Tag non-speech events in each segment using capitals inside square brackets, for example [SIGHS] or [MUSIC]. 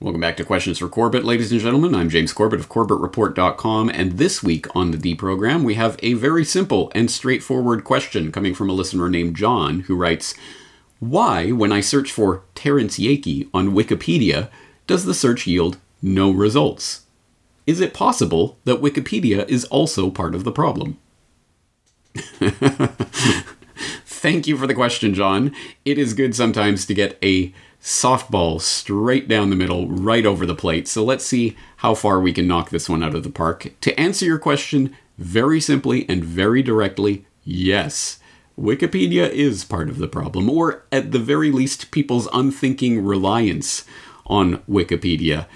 Welcome back to Questions for Corbett, ladies and gentlemen. I'm James Corbett of CorbettReport.com, and this week on the D program, we have a very simple and straightforward question coming from a listener named John who writes Why, when I search for Terrance Yeakey on Wikipedia, does the search yield no results? Is it possible that Wikipedia is also part of the problem? [LAUGHS] Thank you for the question, John. It is good sometimes to get a softball straight down the middle, right over the plate. So let's see how far we can knock this one out of the park. To answer your question very simply and very directly, yes. Wikipedia is part of the problem, or at the very least, people's unthinking reliance on Wikipedia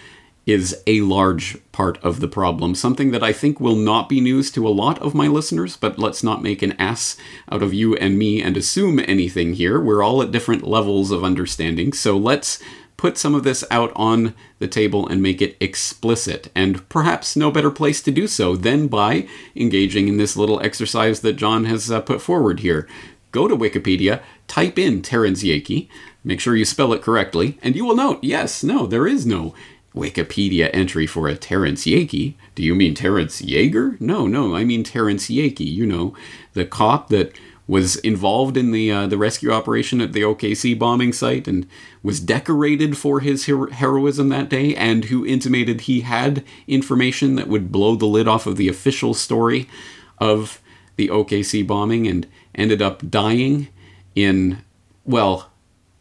is a large part of the problem. Something that I think will not be news to a lot of my listeners, but let's not make an ass out of you and me and assume anything here. We're all at different levels of understanding, so let's put some of this out on the table and make it explicit. And perhaps no better place to do so than by engaging in this little exercise that John has uh, put forward here. Go to Wikipedia, type in Terrance Yeakey, make sure you spell it correctly, and you will note yes, no, there is no Wikipedia entry for a Terrance Yeakey. Do you mean Terence Yeager? No, no, I mean Terrance Yeakey. You know, the cop that was involved in the uh, the rescue operation at the OKC bombing site and was decorated for his hero- heroism that day, and who intimated he had information that would blow the lid off of the official story of the OKC bombing, and ended up dying in well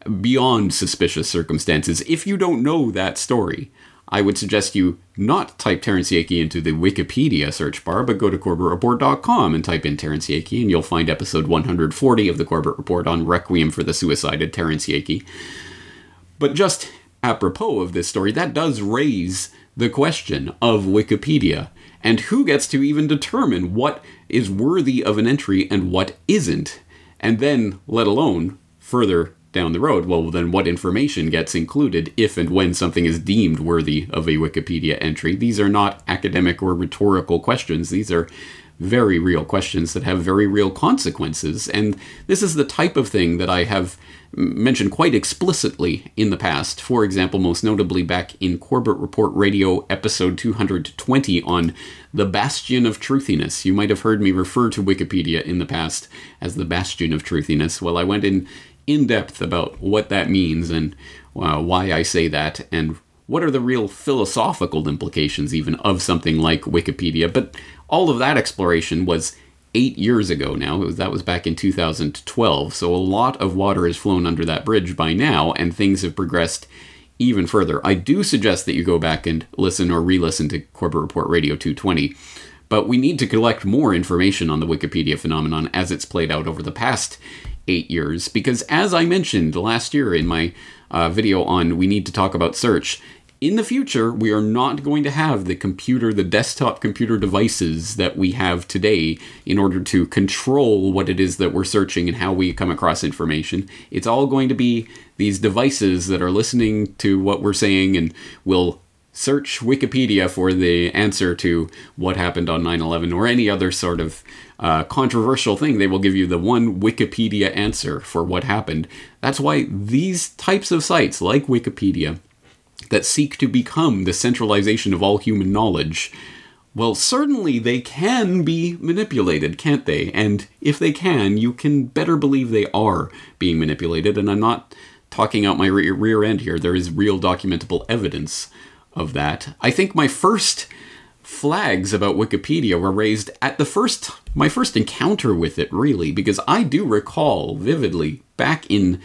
beyond suspicious circumstances. If you don't know that story, I would suggest you not type Terrance Yeakey into the Wikipedia search bar, but go to CorbettReport.com and type in Terrance Yeakey, and you'll find episode 140 of the Corbett Report on Requiem for the Suicided Terrance Yeakey. But just apropos of this story, that does raise the question of Wikipedia and who gets to even determine what is worthy of an entry and what isn't, and then, let alone, further down the road, well, then what information gets included if and when something is deemed worthy of a Wikipedia entry? These are not academic or rhetorical questions. These are very real questions that have very real consequences. And this is the type of thing that I have mentioned quite explicitly in the past. For example, most notably back in Corbett Report Radio episode 220 on the Bastion of Truthiness. You might have heard me refer to Wikipedia in the past as the Bastion of Truthiness. Well, I went in in depth about what that means and uh, why I say that and what are the real philosophical implications even of something like Wikipedia. But all of that exploration was eight years ago now. Was, that was back in 2012. So a lot of water has flown under that bridge by now, and things have progressed even further. I do suggest that you go back and listen or re listen to Corbett Report Radio 220. But we need to collect more information on the Wikipedia phenomenon as it's played out over the past eight years because, as I mentioned last year in my uh, video on We Need to Talk About Search, in the future, we are not going to have the computer, the desktop computer devices that we have today in order to control what it is that we're searching and how we come across information. It's all going to be these devices that are listening to what we're saying and will search Wikipedia for the answer to what happened on 9 11 or any other sort of uh, controversial thing. They will give you the one Wikipedia answer for what happened. That's why these types of sites, like Wikipedia, that seek to become the centralization of all human knowledge, well, certainly they can be manipulated, can't they? And if they can, you can better believe they are being manipulated. And I'm not talking out my rear end here, there is real documentable evidence of that. I think my first flags about Wikipedia were raised at the first my first encounter with it really because I do recall vividly back in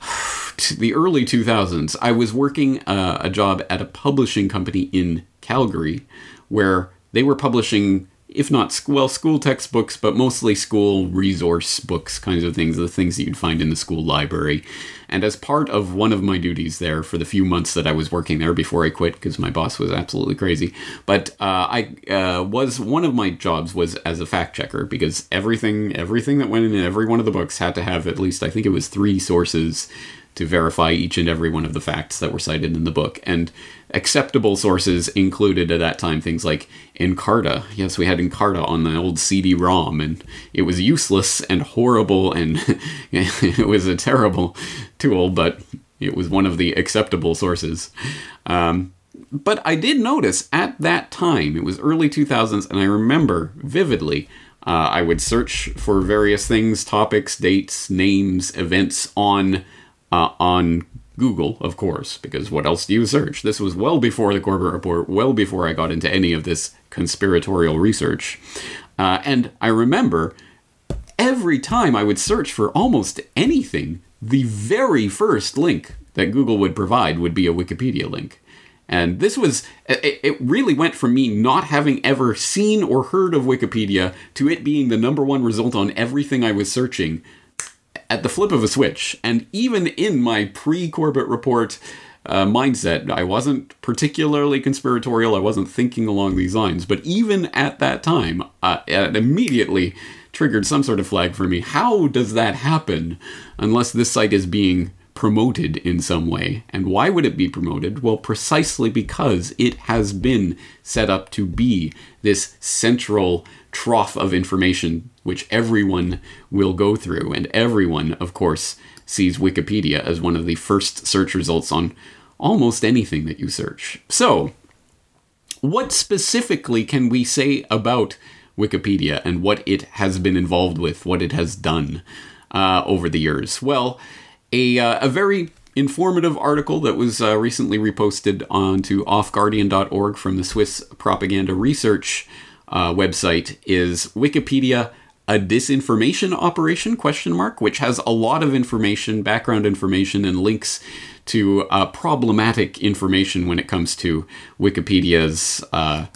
[SIGHS] the early 2000s I was working uh, a job at a publishing company in Calgary where they were publishing if not well school textbooks but mostly school resource books kinds of things the things that you'd find in the school library. And as part of one of my duties there for the few months that i was working there before i quit because my boss was absolutely crazy but uh, i uh, was one of my jobs was as a fact checker because everything everything that went in every one of the books had to have at least i think it was three sources to verify each and every one of the facts that were cited in the book. And acceptable sources included at that time things like Encarta. Yes, we had Encarta on the old CD ROM, and it was useless and horrible, and [LAUGHS] it was a terrible tool, but It was one of the acceptable sources. Um, but I did notice at that time, it was early 2000s, and I remember vividly, uh, I would search for various things, topics, dates, names, events on uh, on Google, of course, because what else do you search? This was well before the Corbett Report, well before I got into any of this conspiratorial research. Uh, and I remember every time I would search for almost anything, the very first link that Google would provide would be a Wikipedia link. And this was, it, really went from me not having ever seen or heard of Wikipedia to it being the number one result on everything I was searching at the flip of a switch. And even in my pre Corbett report uh, mindset, I wasn't particularly conspiratorial, I wasn't thinking along these lines. But even at that time, uh, it immediately triggered some sort of flag for me. How does that happen unless this site is being promoted in some way. And why would it be promoted? Well, precisely because it has been set up to be this central trough of information which everyone will go through. And everyone, of course, sees Wikipedia as one of the first search results on almost anything that you search. So, what specifically can we say about Wikipedia and what it has been involved with, what it has done uh, over the years? Well, a, uh, a very informative article that was uh, recently reposted onto offguardian.org from the Swiss propaganda research uh, website is Wikipedia a disinformation operation question mark which has a lot of information background information and links to uh, problematic information when it comes to wikipedia's uh,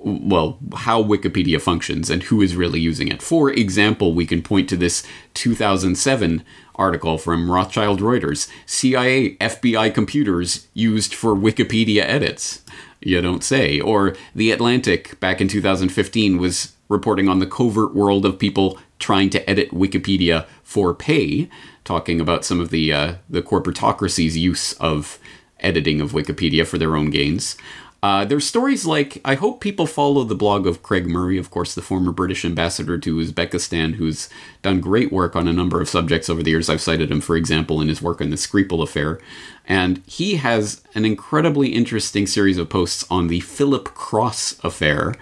well, how Wikipedia functions and who is really using it. For example, we can point to this 2007 article from Rothschild Reuters CIA FBI computers used for Wikipedia edits. You don't say. Or The Atlantic back in 2015 was reporting on the covert world of people trying to edit Wikipedia for pay, talking about some of the uh, the corporatocracy's use of editing of Wikipedia for their own gains. Uh, there's stories like I hope people follow the blog of Craig Murray, of course, the former British ambassador to Uzbekistan, who's done great work on a number of subjects over the years. I've cited him, for example, in his work on the Skripal affair. And he has an incredibly interesting series of posts on the Philip Cross affair,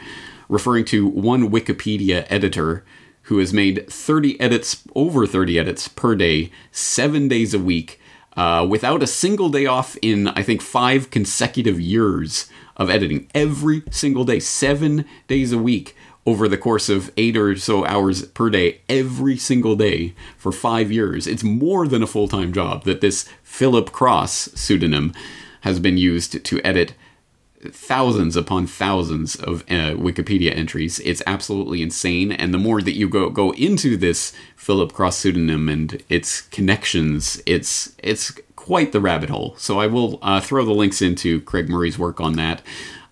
referring to one Wikipedia editor who has made 30 edits, over 30 edits per day, seven days a week, uh, without a single day off in, I think, five consecutive years of editing every single day, seven days a week, over the course of eight or so hours per day, every single day for five years. It's more than a full time job that this Philip Cross pseudonym has been used to edit thousands upon thousands of uh, Wikipedia entries. It's absolutely insane. And the more that you go go into this Philip Cross pseudonym and its connections, it's it's quite the rabbit hole. So I will uh, throw the links into Craig Murray's work on that.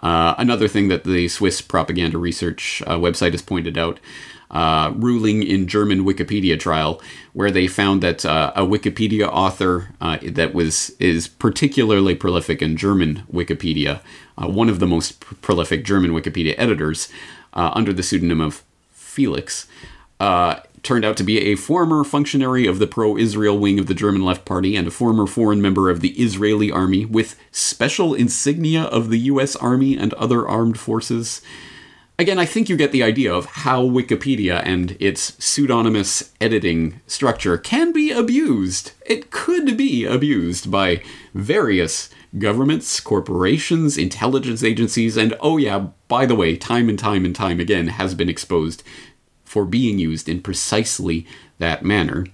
Uh, another thing that the Swiss propaganda research uh, website has pointed out. Uh, ruling in German Wikipedia trial, where they found that uh, a Wikipedia author uh, that was is particularly prolific in German Wikipedia, one of the most pr- prolific German Wikipedia editors, under the pseudonym of Felix, turned out to be a former functionary of the pro Israel wing of the German Left Party and a former foreign member of the Israeli army with special insignia of the US Army and other armed forces. Again, I think you get the idea of how Wikipedia and its pseudonymous editing structure can be abused. It could be abused by various governments, corporations, intelligence agencies, and oh, yeah, by the way, time and time and time again has been exposed for being used in precisely that manner.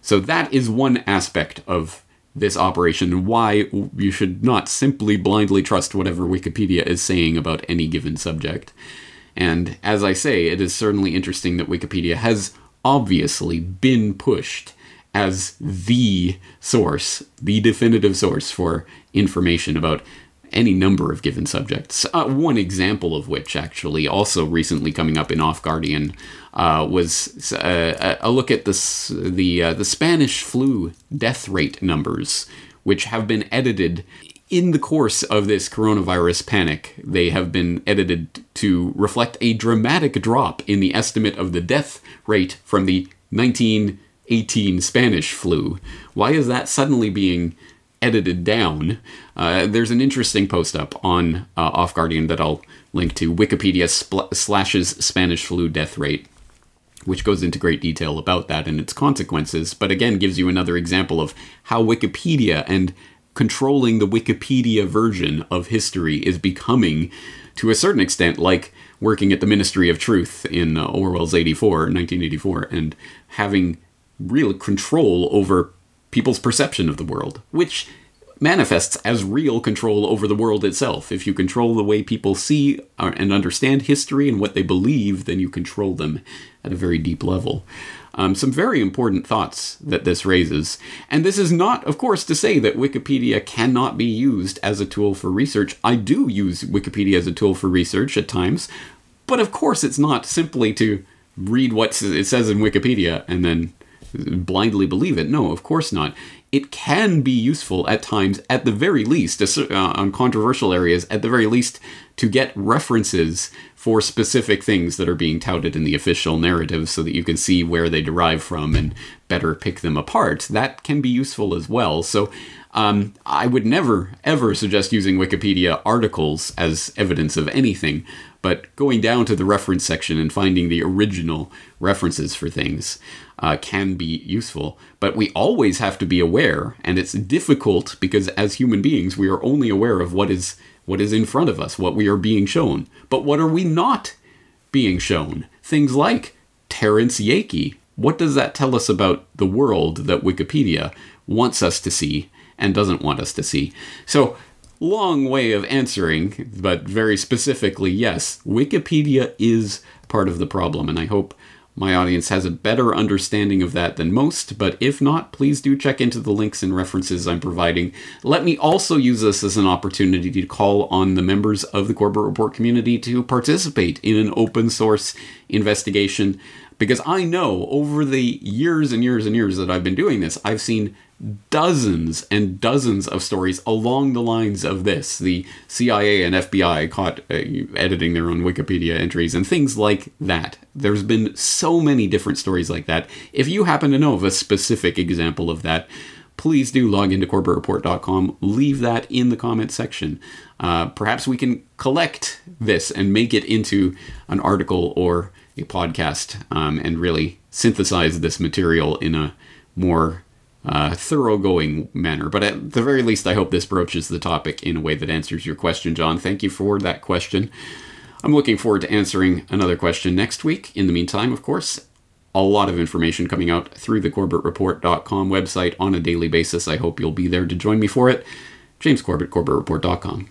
So that is one aspect of this operation why you should not simply blindly trust whatever Wikipedia is saying about any given subject. And as I say, it is certainly interesting that Wikipedia has obviously been pushed as the source, the definitive source for information about any number of given subjects. Uh, one example of which, actually, also recently coming up in Off Guardian, uh, was uh, a look at the uh, the Spanish flu death rate numbers, which have been edited in the course of this coronavirus panic. They have been edited to reflect a dramatic drop in the estimate of the death rate from the 1918 Spanish flu. Why is that suddenly being edited down. Uh, there's an interesting post up on uh, Off Guardian that I'll link to. Wikipedia spl- slashes Spanish flu death rate, which goes into great detail about that and its consequences, but again gives you another example of how Wikipedia and controlling the Wikipedia version of history is becoming, to a certain extent, like working at the Ministry of Truth in uh, Orwell's 84, 1984, and having real control over people's perception of the world, which manifests as real control over the world itself. If you control the way people see uh, and understand history and what they believe, then you control them at a very deep level. Um, some very important thoughts that this raises. And this is not, of course, to say that Wikipedia cannot be used as a tool for research. I do use Wikipedia as a tool for research at times, but of course, it's not simply to read what it says in Wikipedia and then blindly believe it. No, of course not. It can be useful at times, at the very least, uh, on controversial areas, at the very least, to get references for specific things that are being touted in the official narrative so that you can see where they derive from and better pick them apart. That can be useful as well. So, um, I would never, ever suggest using Wikipedia articles as evidence of anything, but going down to the reference section and finding the original references for things uh, can be useful. But we always have to be aware, and it's difficult because as human beings, we are only aware of what is what is in front of us, what we are being shown. But what are we not being shown? Things like Terrance Yeakey. What does that tell us about the world that Wikipedia wants us to see and doesn't want us to see? So long way of answering, but very specifically, yes, Wikipedia is part of the problem, and I hope my audience has a better understanding of that than most, but if not, please do check into the links and references I'm providing. Let me also use this as an opportunity to call on the members of the Corbett Report community to participate in an open source investigation because I know over the years and years and years that I've been doing this, I've seen dozens and dozens of stories along the lines of this. The CIA and FBI caught uh, editing their own Wikipedia entries and things like that. There's been so many different stories like that. If you happen to know of a specific example of that, please do log into corbettreport.com. Leave that in the comment section. Uh, perhaps we can collect this and make it into an article or a podcast um, and really synthesize this material in a more uh, thoroughgoing manner. But at the very least, I hope this broaches the topic in a way that answers your question, John. Thank you for that question. I'm looking forward to answering another question next week. In the meantime, of course, a lot of information coming out through the CorbettReport.com website on a daily basis. I hope you'll be there to join me for it. James Corbett, CorbettReport.com.